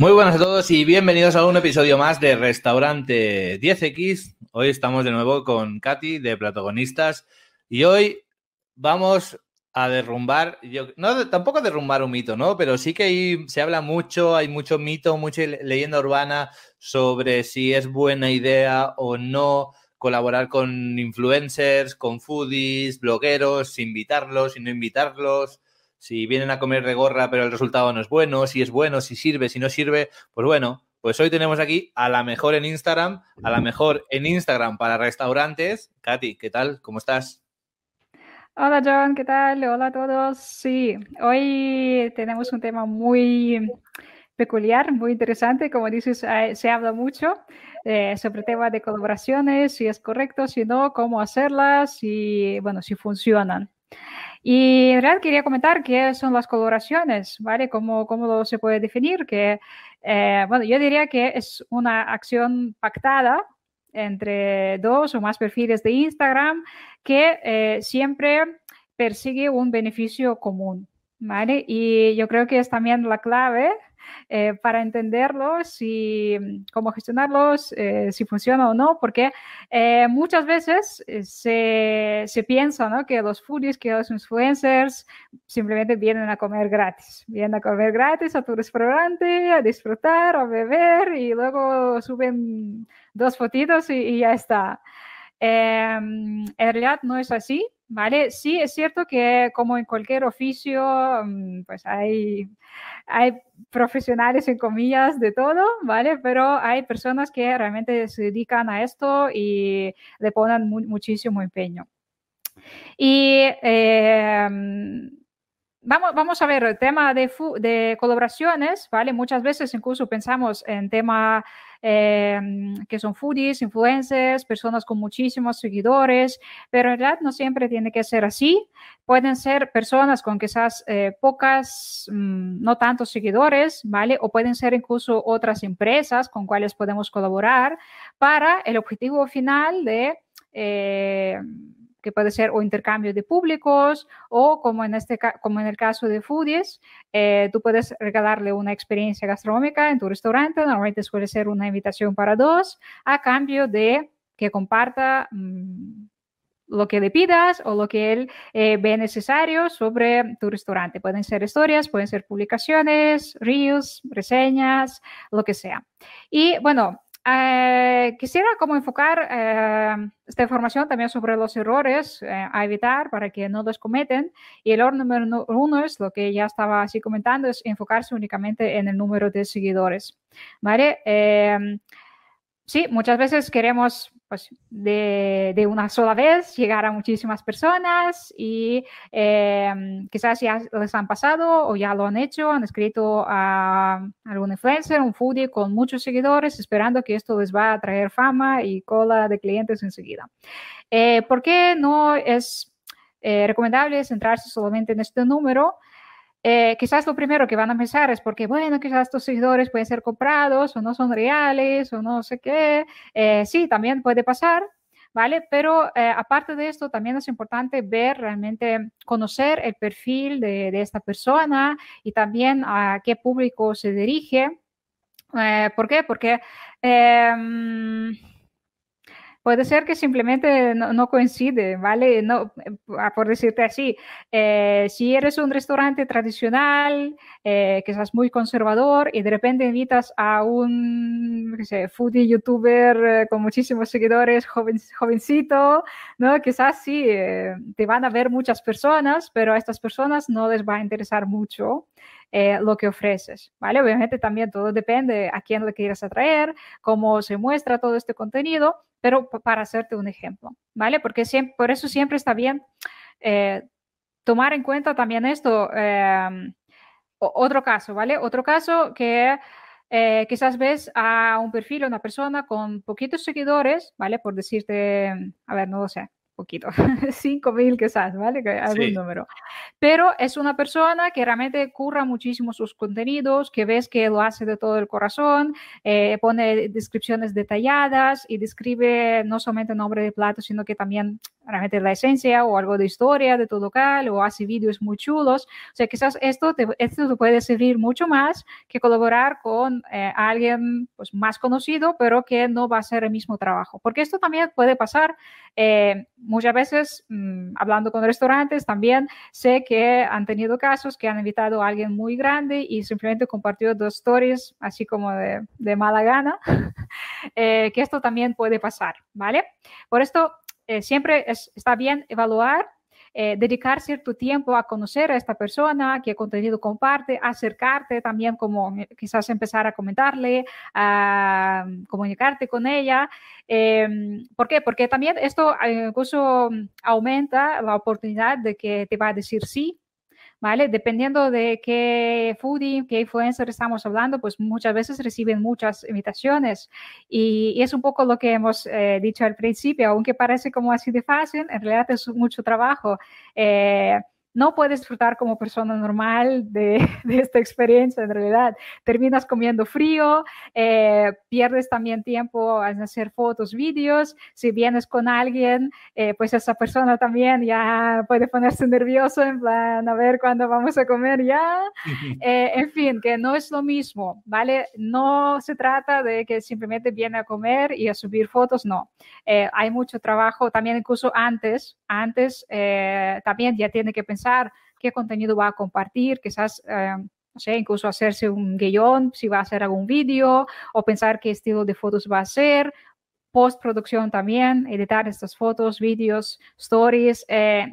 Muy buenas a todos y bienvenidos a un episodio más de Restaurante 10X. Hoy estamos de nuevo con Katy de Protagonistas y hoy vamos a derrumbar, yo, no tampoco derrumbar un mito, ¿no? Pero sí que se habla mucho, hay mucho mito, mucha leyenda urbana sobre si es buena idea o no colaborar con influencers, con foodies, blogueros, invitarlos y no invitarlos si vienen a comer de gorra pero el resultado no es bueno, si es bueno, si sirve, si no sirve, pues bueno, pues hoy tenemos aquí a la mejor en Instagram, a la mejor en Instagram para restaurantes. Katy, ¿qué tal? ¿Cómo estás? Hola John, ¿qué tal? Hola a todos. Sí, hoy tenemos un tema muy peculiar, muy interesante. Como dices, se habla mucho eh, sobre temas de colaboraciones, si es correcto, si no, cómo hacerlas y, bueno, si funcionan. Y en realidad quería comentar qué son las coloraciones, ¿vale? ¿Cómo, cómo se puede definir? Que, eh, bueno, yo diría que es una acción pactada entre dos o más perfiles de Instagram que eh, siempre persigue un beneficio común, ¿vale? Y yo creo que es también la clave eh, para entenderlos mm, cómo gestionarlos, eh, si funciona o no, porque eh, muchas veces se, se, piensa ¿no? que los foodies, que los influencers simplemente vienen a comer gratis, vienen a comer gratis a tu restaurante, a disfrutar, a beber y luego suben dos fotitos y ya está. Em, en realidad no es así, ¿vale? Sí, es cierto que como en cualquier oficio, mm, pues hay, hay profesionales en comillas de todo, ¿vale? Pero hay personas que realmente se dedican a esto y le ponen muchísimo empeño. Y em, Vamos, vamos, a ver el tema de, de, colaboraciones, ¿vale? Muchas veces incluso pensamos en tema em, que son foodies, influencers, personas con muchísimos seguidores, pero en realidad no siempre tiene que ser así. Pueden ser personas con quizás eh, pocas, mm, no tantos seguidores, ¿vale? O pueden ser incluso otras empresas con cuales podemos colaborar para el objetivo final de... Eh, que puede ser o intercambio de públicos o como en, este, como en el caso de Foodies, eh, tú puedes regalarle una experiencia gastronómica en tu restaurante, normalmente suele ser una invitación para dos, a cambio de que comparta mm, lo que le pidas o lo que él eh, ve necesario sobre tu restaurante. Pueden ser historias, pueden ser publicaciones, reels, reseñas, lo que sea. Y bueno, eh, quisiera como enfocar eh, esta información también sobre los errores eh, a evitar para que no los cometen. Y el error número uno es lo que ya estaba así comentando, es enfocarse únicamente en el número de seguidores. ¿Vale? Sí, muchas veces queremos pues, de, una sola vez llegar a muchísimas personas y eh, quizás ya les han pasado o ya lo han hecho, han escrito a algún influencer, un foodie con muchos seguidores, esperando que esto les va a traer fama y cola de clientes enseguida. Eh, ¿Por qué no es eh, recomendable centrarse solamente en este número? Eh, quizás lo primero que van a pensar es porque, bueno, quizás estos seguidores pueden ser comprados o no son reales o no sé qué. Eh, sí, también puede pasar, ¿vale? Pero eh, aparte de esto, también es importante ver realmente, conocer el perfil de, de esta persona y también a qué público se dirige. ¿Por qué? Porque em, Puede ser que simplemente no, coincide, ¿vale? No, ah, por decirte así, eh, si eres un restaurante tradicional, eh, seas muy conservador y de repente invitas a un, qué sé, foodie youtuber eh, con muchísimos seguidores, joven, jovencito, ¿no? Quizás sí, te van a ver muchas personas, pero a estas personas no les va a interesar mucho. Lo que ofreces, ¿vale? Obviamente también todo depende a quién le quieras atraer, cómo se muestra todo este contenido, pero para hacerte un ejemplo, ¿vale? Porque siempre, por eso siempre está bien eh, tomar en cuenta también esto. Em, otro caso, ¿vale? Otro caso que eh, quizás ves a un perfil, una persona con poquitos seguidores, ¿vale? Por decirte, a ver, no lo sé, poquito, 5.000 quizás, ¿vale? Algún número. Pero es una persona que realmente curra muchísimo sus contenidos, que ves que lo hace de todo el corazón, eh, pone descripciones detalladas y describe no solamente el nombre de plato, sino que también realmente la esencia o algo de historia de tu local o hace vídeos muy chulos. O sea, quizás esto te, esto te puede servir mucho más que colaborar con eh, alguien pues, más conocido, pero que no va a hacer el mismo trabajo. Porque esto también puede pasar eh, muchas veces, mmm, hablando con restaurantes, también sé que han tenido casos que han invitado a alguien muy grande y simplemente compartió dos stories, así como de, de mala gana, eh, que esto también puede pasar, ¿vale? Por esto, eh, siempre es, está bien evaluar eh, dedicar cierto tiempo a conocer a esta persona, qué contenido comparte, acercarte también como eh, quizás empezar a comentarle, a comunicarte con ella. Eh, ¿Por qué? Porque también esto incluso aumenta la oportunidad de que te va a decir sí ¿vale? Dependiendo de qué foodie, qué influencer estamos hablando, pues muchas veces reciben muchas invitaciones y, es un poco lo que hemos eh, dicho al principio, aunque parece como así de fácil, en realidad es mucho trabajo. Eh, no puedes disfrutar como persona normal de, de, esta experiencia en realidad. Terminas comiendo frío, eh, pierdes también tiempo en hacer fotos, vídeos. Si vienes con alguien, eh, pues esa persona también ya puede ponerse nervioso en plan, a ver cuándo vamos a comer ya. Eh, en fin, que no es lo mismo, ¿vale? No se trata de que simplemente viene a comer y a subir fotos, no. Eh, hay mucho trabajo también incluso antes, antes eh, también ya tiene que pensar pensar qué contenido va a compartir, quizás, eh, no sé, incluso hacerse un guion, si va a hacer algún vídeo, o pensar qué estilo de fotos va a hacer, postproducción también, editar estas fotos, vídeos, stories. Eh,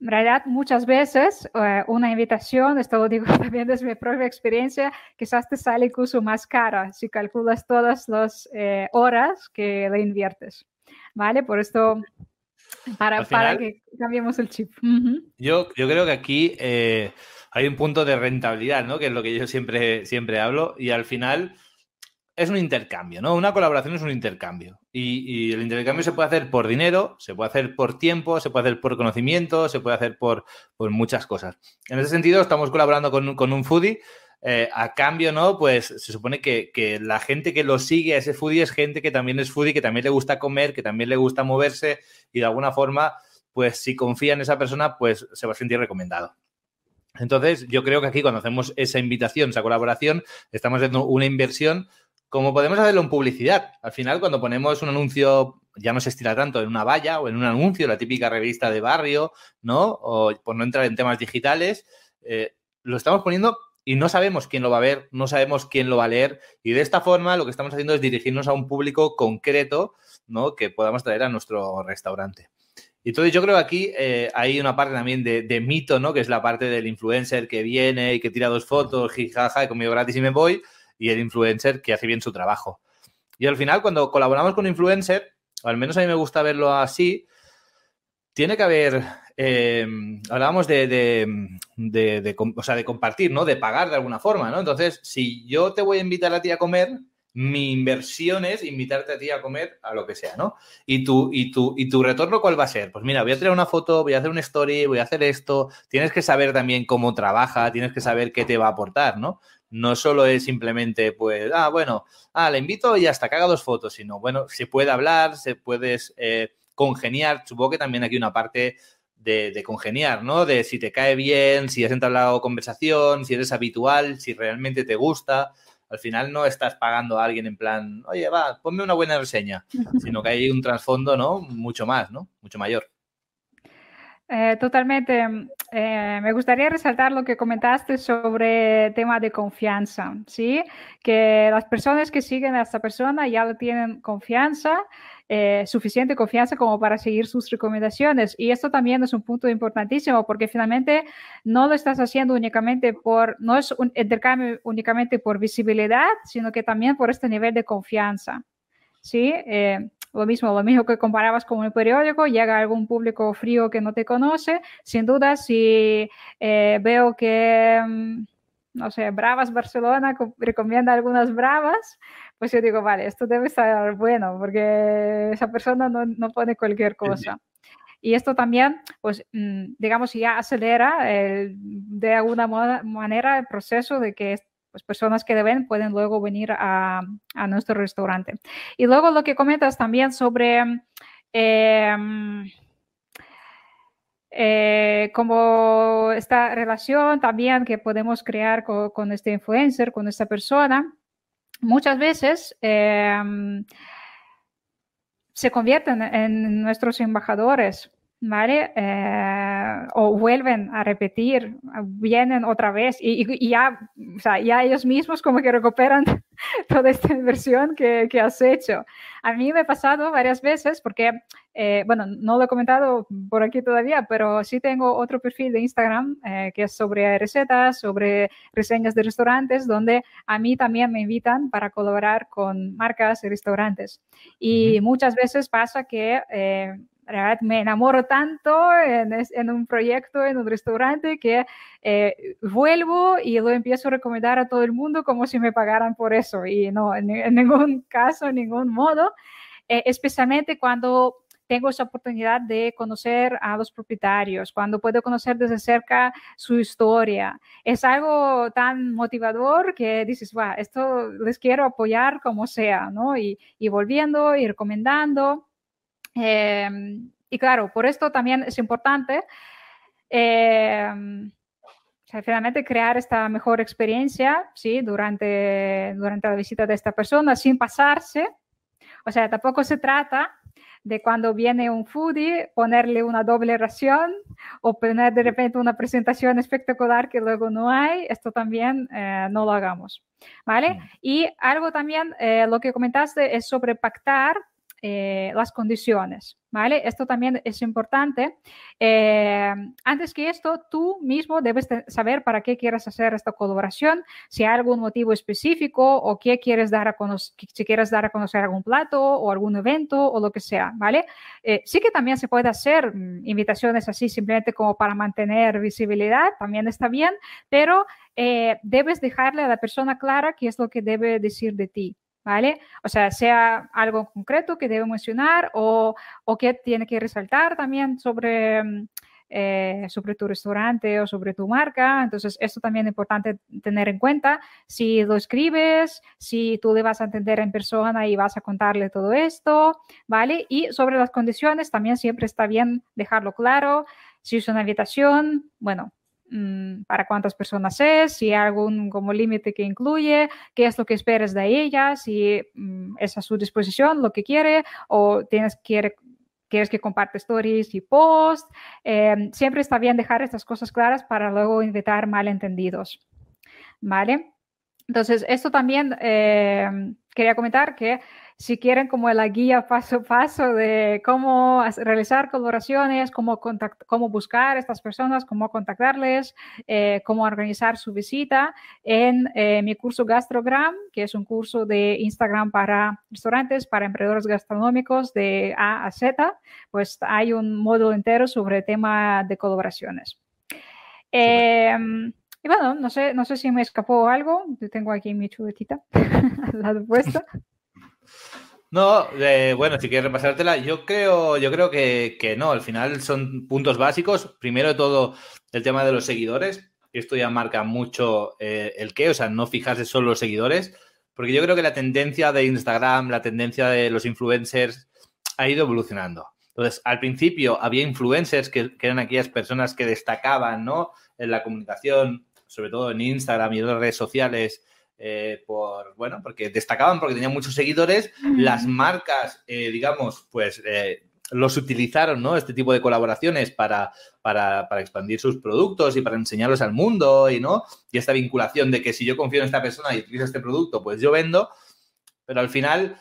en realidad, muchas veces eh, una invitación, esto lo digo también desde mi propia experiencia, quizás te sale incluso más cara si calculas todas las eh, horas que le inviertes. ¿Vale? Por esto para, final, para, que cambiemos el chip. Uh -huh. yo, yo, creo que aquí eh, hay un punto de rentabilidad, ¿no? Que es lo que yo siempre, siempre hablo. Y al final es un intercambio, ¿no? Una colaboración es un intercambio. Y, y, el intercambio se puede hacer por dinero, se puede hacer por tiempo, se puede hacer por conocimiento, se puede hacer por, por muchas cosas. En ese sentido, estamos colaborando con, con un foodie eh, a cambio, ¿no? Pues se supone que, que, la gente que lo sigue a ese foodie es gente que también es foodie, que también le gusta comer, que también le gusta moverse y de alguna forma, pues si confía en esa persona, pues se va a sentir recomendado. Entonces, yo creo que aquí cuando hacemos esa invitación, esa colaboración, estamos haciendo una inversión como podemos hacerlo en publicidad. Al final, cuando ponemos un anuncio, ya no se estira tanto en una valla o en un anuncio, la típica revista de barrio, ¿no? O por no entrar en temas digitales, eh, lo estamos poniendo y no sabemos quién lo va a ver, no sabemos quién lo va a leer y de esta forma lo que estamos haciendo es dirigirnos a un público concreto ¿no? que podamos traer a nuestro restaurante. Y entonces yo creo que aquí eh, hay una parte también de, mito, ¿no? Que es la parte del influencer que viene y que tira dos fotos, jijaja, y conmigo gratis y me voy, y el influencer que hace bien su trabajo. Y al final, cuando colaboramos con un influencer, o al menos a mí me gusta verlo así, tiene que haber eh, hablábamos de, de, de, o sea, de compartir, ¿no? De pagar de alguna forma, ¿no? Entonces, si yo te voy a invitar a ti a comer, mi inversión es invitarte a ti a comer a lo que sea, ¿no? Y tu, y tu, y tu retorno, ¿cuál va a ser? Pues mira, voy a traer una foto, voy a hacer una story, voy a hacer esto. Tienes que saber también cómo trabaja, tienes que saber qué te va a aportar, ¿no? No solo es simplemente, pues, ah, bueno, ah, le invito y hasta que haga dos fotos, sino, bueno, se puede hablar, se puedes eh, congeniar. Supongo que también aquí una parte de, de, congeniar, ¿no? De si te cae bien, si has entablado conversación, si eres habitual, si realmente te gusta. Al final no estás pagando a alguien en plan, oye, va, ponme una buena reseña, sino que hay un trasfondo, ¿no? Mucho más, ¿no? Mucho mayor. Eh, totalmente. Eh, me gustaría resaltar lo que comentaste sobre el tema de confianza, ¿sí? Que las personas que siguen a esta persona ya tienen confianza eh, suficiente confianza como para seguir sus recomendaciones. Y esto también es un punto importantísimo porque finalmente no lo estás haciendo únicamente por, no es un intercambio únicamente por visibilidad, sino que también por este nivel de confianza. ¿Sí? Eh, lo mismo, lo mismo que comparabas con el periódico, llega algún público frío que no te conoce, sin duda, si eh, veo que, mm, no sé, Bravas Barcelona recomienda algunas Bravas, pues yo digo, vale, esto debe estar bueno, porque esa persona no, no pone cualquier cosa. Y esto también, pues, mm, digamos, ya acelera el, de alguna manera el proceso de que pues, personas que deben pueden luego venir a, a, nuestro restaurante. Y luego lo que comentas también sobre, eh, eh, como esta relación también que podemos crear con, este influencer, con esta persona, muchas veces em, se convierten en nuestros embajadores ¿vale? Eh, o vuelven a repetir, vienen otra vez y, ya, o sea, ya ellos mismos como que recuperan toda esta inversión que, que, has hecho. A mí me ha pasado varias veces porque, eh, bueno, no lo he comentado por aquí todavía, pero sí tengo otro perfil de Instagram eh, que es sobre recetas, sobre reseñas de restaurantes, donde a mí también me invitan para colaborar con marcas y restaurantes. Y muchas veces pasa que me enamoro tanto en, un proyecto, en un restaurante, que eh, vuelvo y lo empiezo a recomendar a todo el mundo como si me pagaran por eso. Y no, en, ningún caso, en ningún modo, eh, especialmente cuando tengo esa oportunidad de conocer a los propietarios, cuando puedo conocer desde cerca su historia. Es algo tan motivador que dices, wow, esto les quiero apoyar como sea, ¿no? Y, y volviendo y recomendando. Em, y claro, por esto también es importante em, finalmente crear esta mejor experiencia ¿sí? durante, durante la visita de esta persona sin pasarse. O sea, tampoco se trata de cuando viene un foodie ponerle una doble ración o poner de repente una presentación espectacular que luego no hay. Esto también eh, no lo hagamos. ¿Vale? Y algo también, eh, lo que comentaste es sobre pactar eh, las condiciones, ¿vale? Esto también es importante. Eh, antes que esto, tú mismo debes saber para qué quieres hacer esta colaboración, si hay algún motivo específico o qué quieres dar a conocer, si quieres dar a conocer algún plato o algún evento o lo que sea, ¿vale? Eh, sí que también se puede hacer mm, invitaciones así simplemente como para mantener visibilidad, también está bien, pero debes dejarle a la persona clara qué es lo que debe decir de ti. ¿Vale? O sea, sea algo concreto que debe mencionar o, o que tiene que resaltar también sobre, mm, eh, sobre tu restaurante o sobre tu marca. Entonces, esto también es importante tener en cuenta. Si lo escribes, si tú le vas a entender en persona y vas a contarle todo esto, ¿vale? Y sobre las condiciones, también siempre está bien dejarlo claro. Si es una invitación, bueno, Mm, para cuántas personas es, si hay algún como límite que incluye, qué es lo que esperas de ella, si mm, es a su disposición lo que quiere o tienes quiere, quieres que comparte stories y post. Em, siempre está bien dejar estas cosas claras para luego evitar malentendidos. ¿Vale? Entonces, esto también em, quería comentar que si quieren como la guía paso a paso de cómo realizar colaboraciones, cómo, cómo buscar a estas personas, cómo contactarles, eh, cómo organizar su visita en eh, mi curso Gastrogram, que es un curso de Instagram para restaurantes, para emprendedores gastronómicos de A a Z, pues hay un módulo entero sobre el tema de colaboraciones. Em, y bueno, no sé, no sé si me escapó algo. Yo tengo aquí mi chuletita al lado puesto. No, eh, bueno, si quieres repasártela, yo creo, yo creo que, no, al final son puntos básicos. Primero de todo, el tema de los seguidores. Esto ya marca mucho eh, el qué, o sea, no fijarse solo los seguidores, porque yo creo que la tendencia de Instagram, la tendencia de los influencers ha ido evolucionando. Entonces, al principio había influencers que, que eran aquellas personas que destacaban, ¿no? En la comunicación, sobre todo en Instagram y en otras redes sociales, eh, por, bueno, porque destacaban porque tenían muchos seguidores, las marcas, eh, digamos, pues eh, los utilizaron, ¿no? Este tipo de colaboraciones para, para, expandir sus productos y para enseñarlos al mundo y, ¿no? Y esta vinculación de que si yo confío en esta persona y utilizo este producto, pues yo vendo, pero al final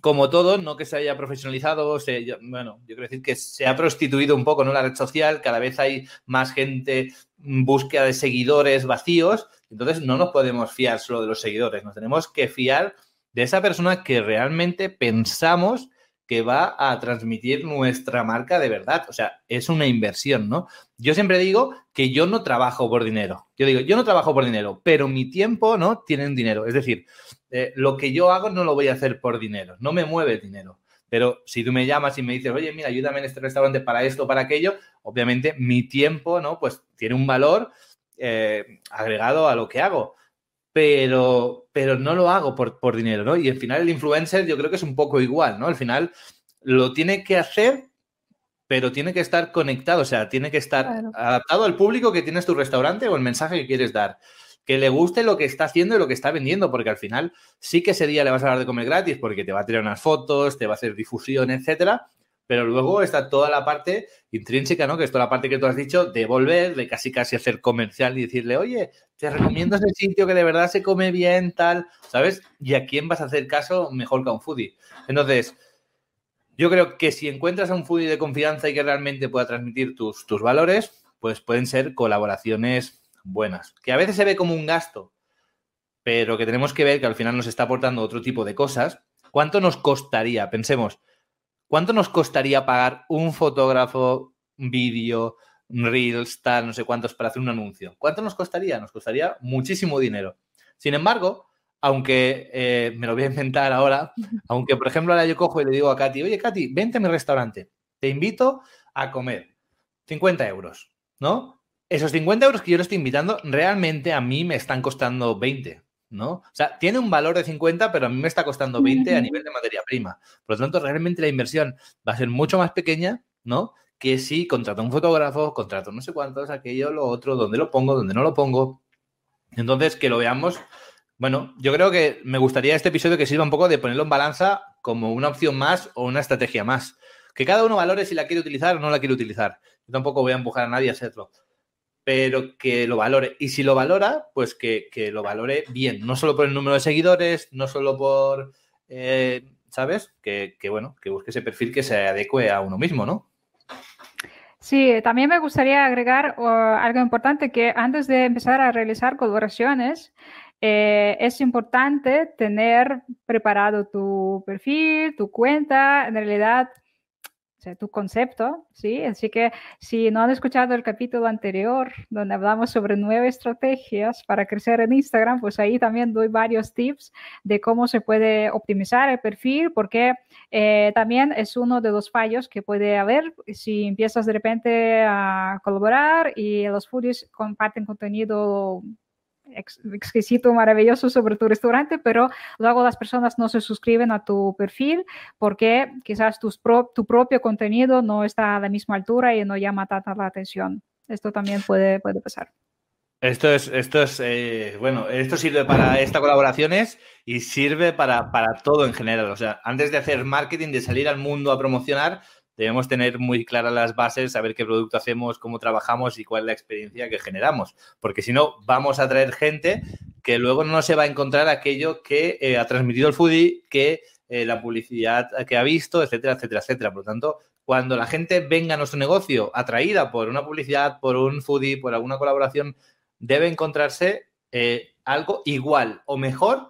como todo, no que se haya profesionalizado, bueno, yo quiero decir que se ha prostituido un poco, ¿no? La red social, cada vez hay más gente en búsqueda de seguidores vacíos, entonces no nos podemos fiar solo de los seguidores, nos tenemos que fiar de esa persona que realmente pensamos que va a transmitir nuestra marca de verdad. O sea, es una inversión, ¿no? Yo siempre digo que yo no trabajo por dinero. Yo digo, yo no trabajo por dinero, pero mi tiempo, ¿no? Tiene un dinero. Es decir, eh, lo que yo hago no lo voy a hacer por dinero, no me mueve el dinero. Pero si tú me llamas y me dices, oye, mira, ayúdame en este restaurante para esto, para aquello, obviamente mi tiempo, ¿no? Pues tiene un valor eh, agregado a lo que hago. Pero, pero no lo hago por, por dinero, ¿no? Y al final el influencer yo creo que es un poco igual, ¿no? Al final lo tiene que hacer pero tiene que estar conectado, o sea, tiene que estar adaptado al público que tienes tu restaurante o el mensaje que quieres dar. Que le guste lo que está haciendo y lo que está vendiendo, porque al final sí que ese día le vas a dar de comer gratis porque te va a tirar unas fotos, te va a hacer difusión, etcétera, pero luego está toda la parte intrínseca, ¿no? Que es toda la parte que tú has dicho de volver, de casi casi hacer comercial y decirle, oye, te recomiendo ese sitio que de verdad se come bien, tal, ¿sabes? Y a quién vas a hacer caso mejor que a un foodie. Entonces, yo creo que si encuentras a un foodie de confianza y que realmente pueda transmitir tus, tus valores, pues pueden ser colaboraciones buenas. Que a veces se ve como un gasto, pero que tenemos que ver que al final nos está aportando otro tipo de cosas. ¿Cuánto nos costaría? Pensemos, ¿cuánto nos costaría pagar un fotógrafo, vídeo, reels, tal, no sé cuántos para hacer un anuncio? ¿Cuánto nos costaría? Nos costaría muchísimo dinero. Sin embargo, aunque eh, me lo voy a inventar ahora, aunque por ejemplo ahora yo cojo y le digo a Katy, oye Katy, vente a mi restaurante, te invito a comer 50 euros, ¿no? Esos 50 euros que yo le estoy invitando realmente a mí me están costando 20, ¿no? O sea, tiene un valor de 50, pero a mí me está costando 20 a nivel de materia prima. Por lo tanto, realmente la inversión va a ser mucho más pequeña, ¿no? Que si contrato un fotógrafo, contrato no sé cuántos, aquello, lo otro, dónde lo pongo, dónde no lo pongo. Entonces, que lo veamos bueno, yo creo que me gustaría este episodio que sirva un poco de ponerlo en balanza como una opción más o una estrategia más. Que cada uno valore si la quiere utilizar o no la quiere utilizar. Yo tampoco voy a empujar a nadie a hacerlo. Pero que lo valore. Y si lo valora, pues que, lo valore bien. No solo por el número de seguidores, no solo por. Eh, ¿Sabes? Que, que, bueno, que busque ese perfil que se adecue a uno mismo, ¿no? Sí, también me gustaría agregar algo importante que antes de empezar a realizar colaboraciones, eh, es importante tener preparado tu perfil, tu cuenta, en realidad tu concepto, ¿sí? Así que si no han escuchado el capítulo anterior donde hablamos sobre nueve estrategias para crecer en Instagram, pues ahí también doy varios tips de cómo se puede optimizar el perfil, porque eh, también es uno de los fallos que puede haber si empiezas de repente a colaborar y los foodies comparten contenido exquisito, maravilloso sobre tu restaurante, pero luego las personas no se suscriben a tu perfil porque quizás tu propio contenido no está a la misma altura y no llama tanta la atención. Esto también puede, puede pasar. Esto es, esto es eh, bueno, esto sirve para estas colaboraciones y sirve para, para todo en general. O sea, antes de hacer marketing, de salir al mundo a promocionar, debemos tener muy claras las bases, saber qué producto hacemos, cómo trabajamos y cuál es la experiencia que generamos. Porque si no, vamos a traer gente que luego no se va a encontrar aquello que eh, ha transmitido el foodie, que eh, la publicidad que ha visto, etcétera, etcétera, etcétera. Por lo tanto, cuando la gente venga a nuestro negocio atraída por una publicidad, por un foodie, por alguna colaboración, debe encontrarse eh, algo igual o mejor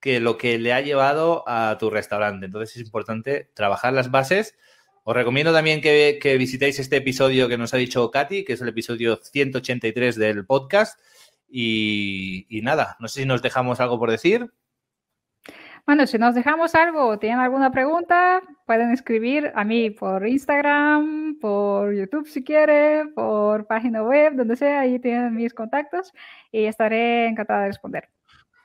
que lo que le ha llevado a tu restaurante. Entonces es importante trabajar las bases os recomiendo también que, visitéis este episodio que nos ha dicho Katy, que es el episodio 183 del podcast. Y, nada, no sé si nos dejamos algo por decir. Bueno, si nos dejamos algo o tienen alguna pregunta, pueden escribir a mí por Instagram, por YouTube si quieren, por página web, donde sea, ahí tienen mis contactos y estaré encantada de responder.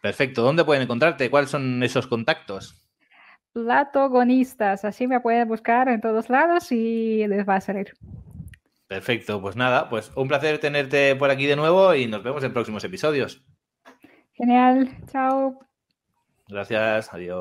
Perfecto, ¿dónde pueden encontrarte? ¿Cuáles son esos contactos? Platogonistas. Así me pueden buscar en todos lados y les va a salir. Perfecto, pues nada, pues un placer tenerte por aquí de nuevo y nos vemos en próximos episodios. Genial, chao. Gracias, adiós.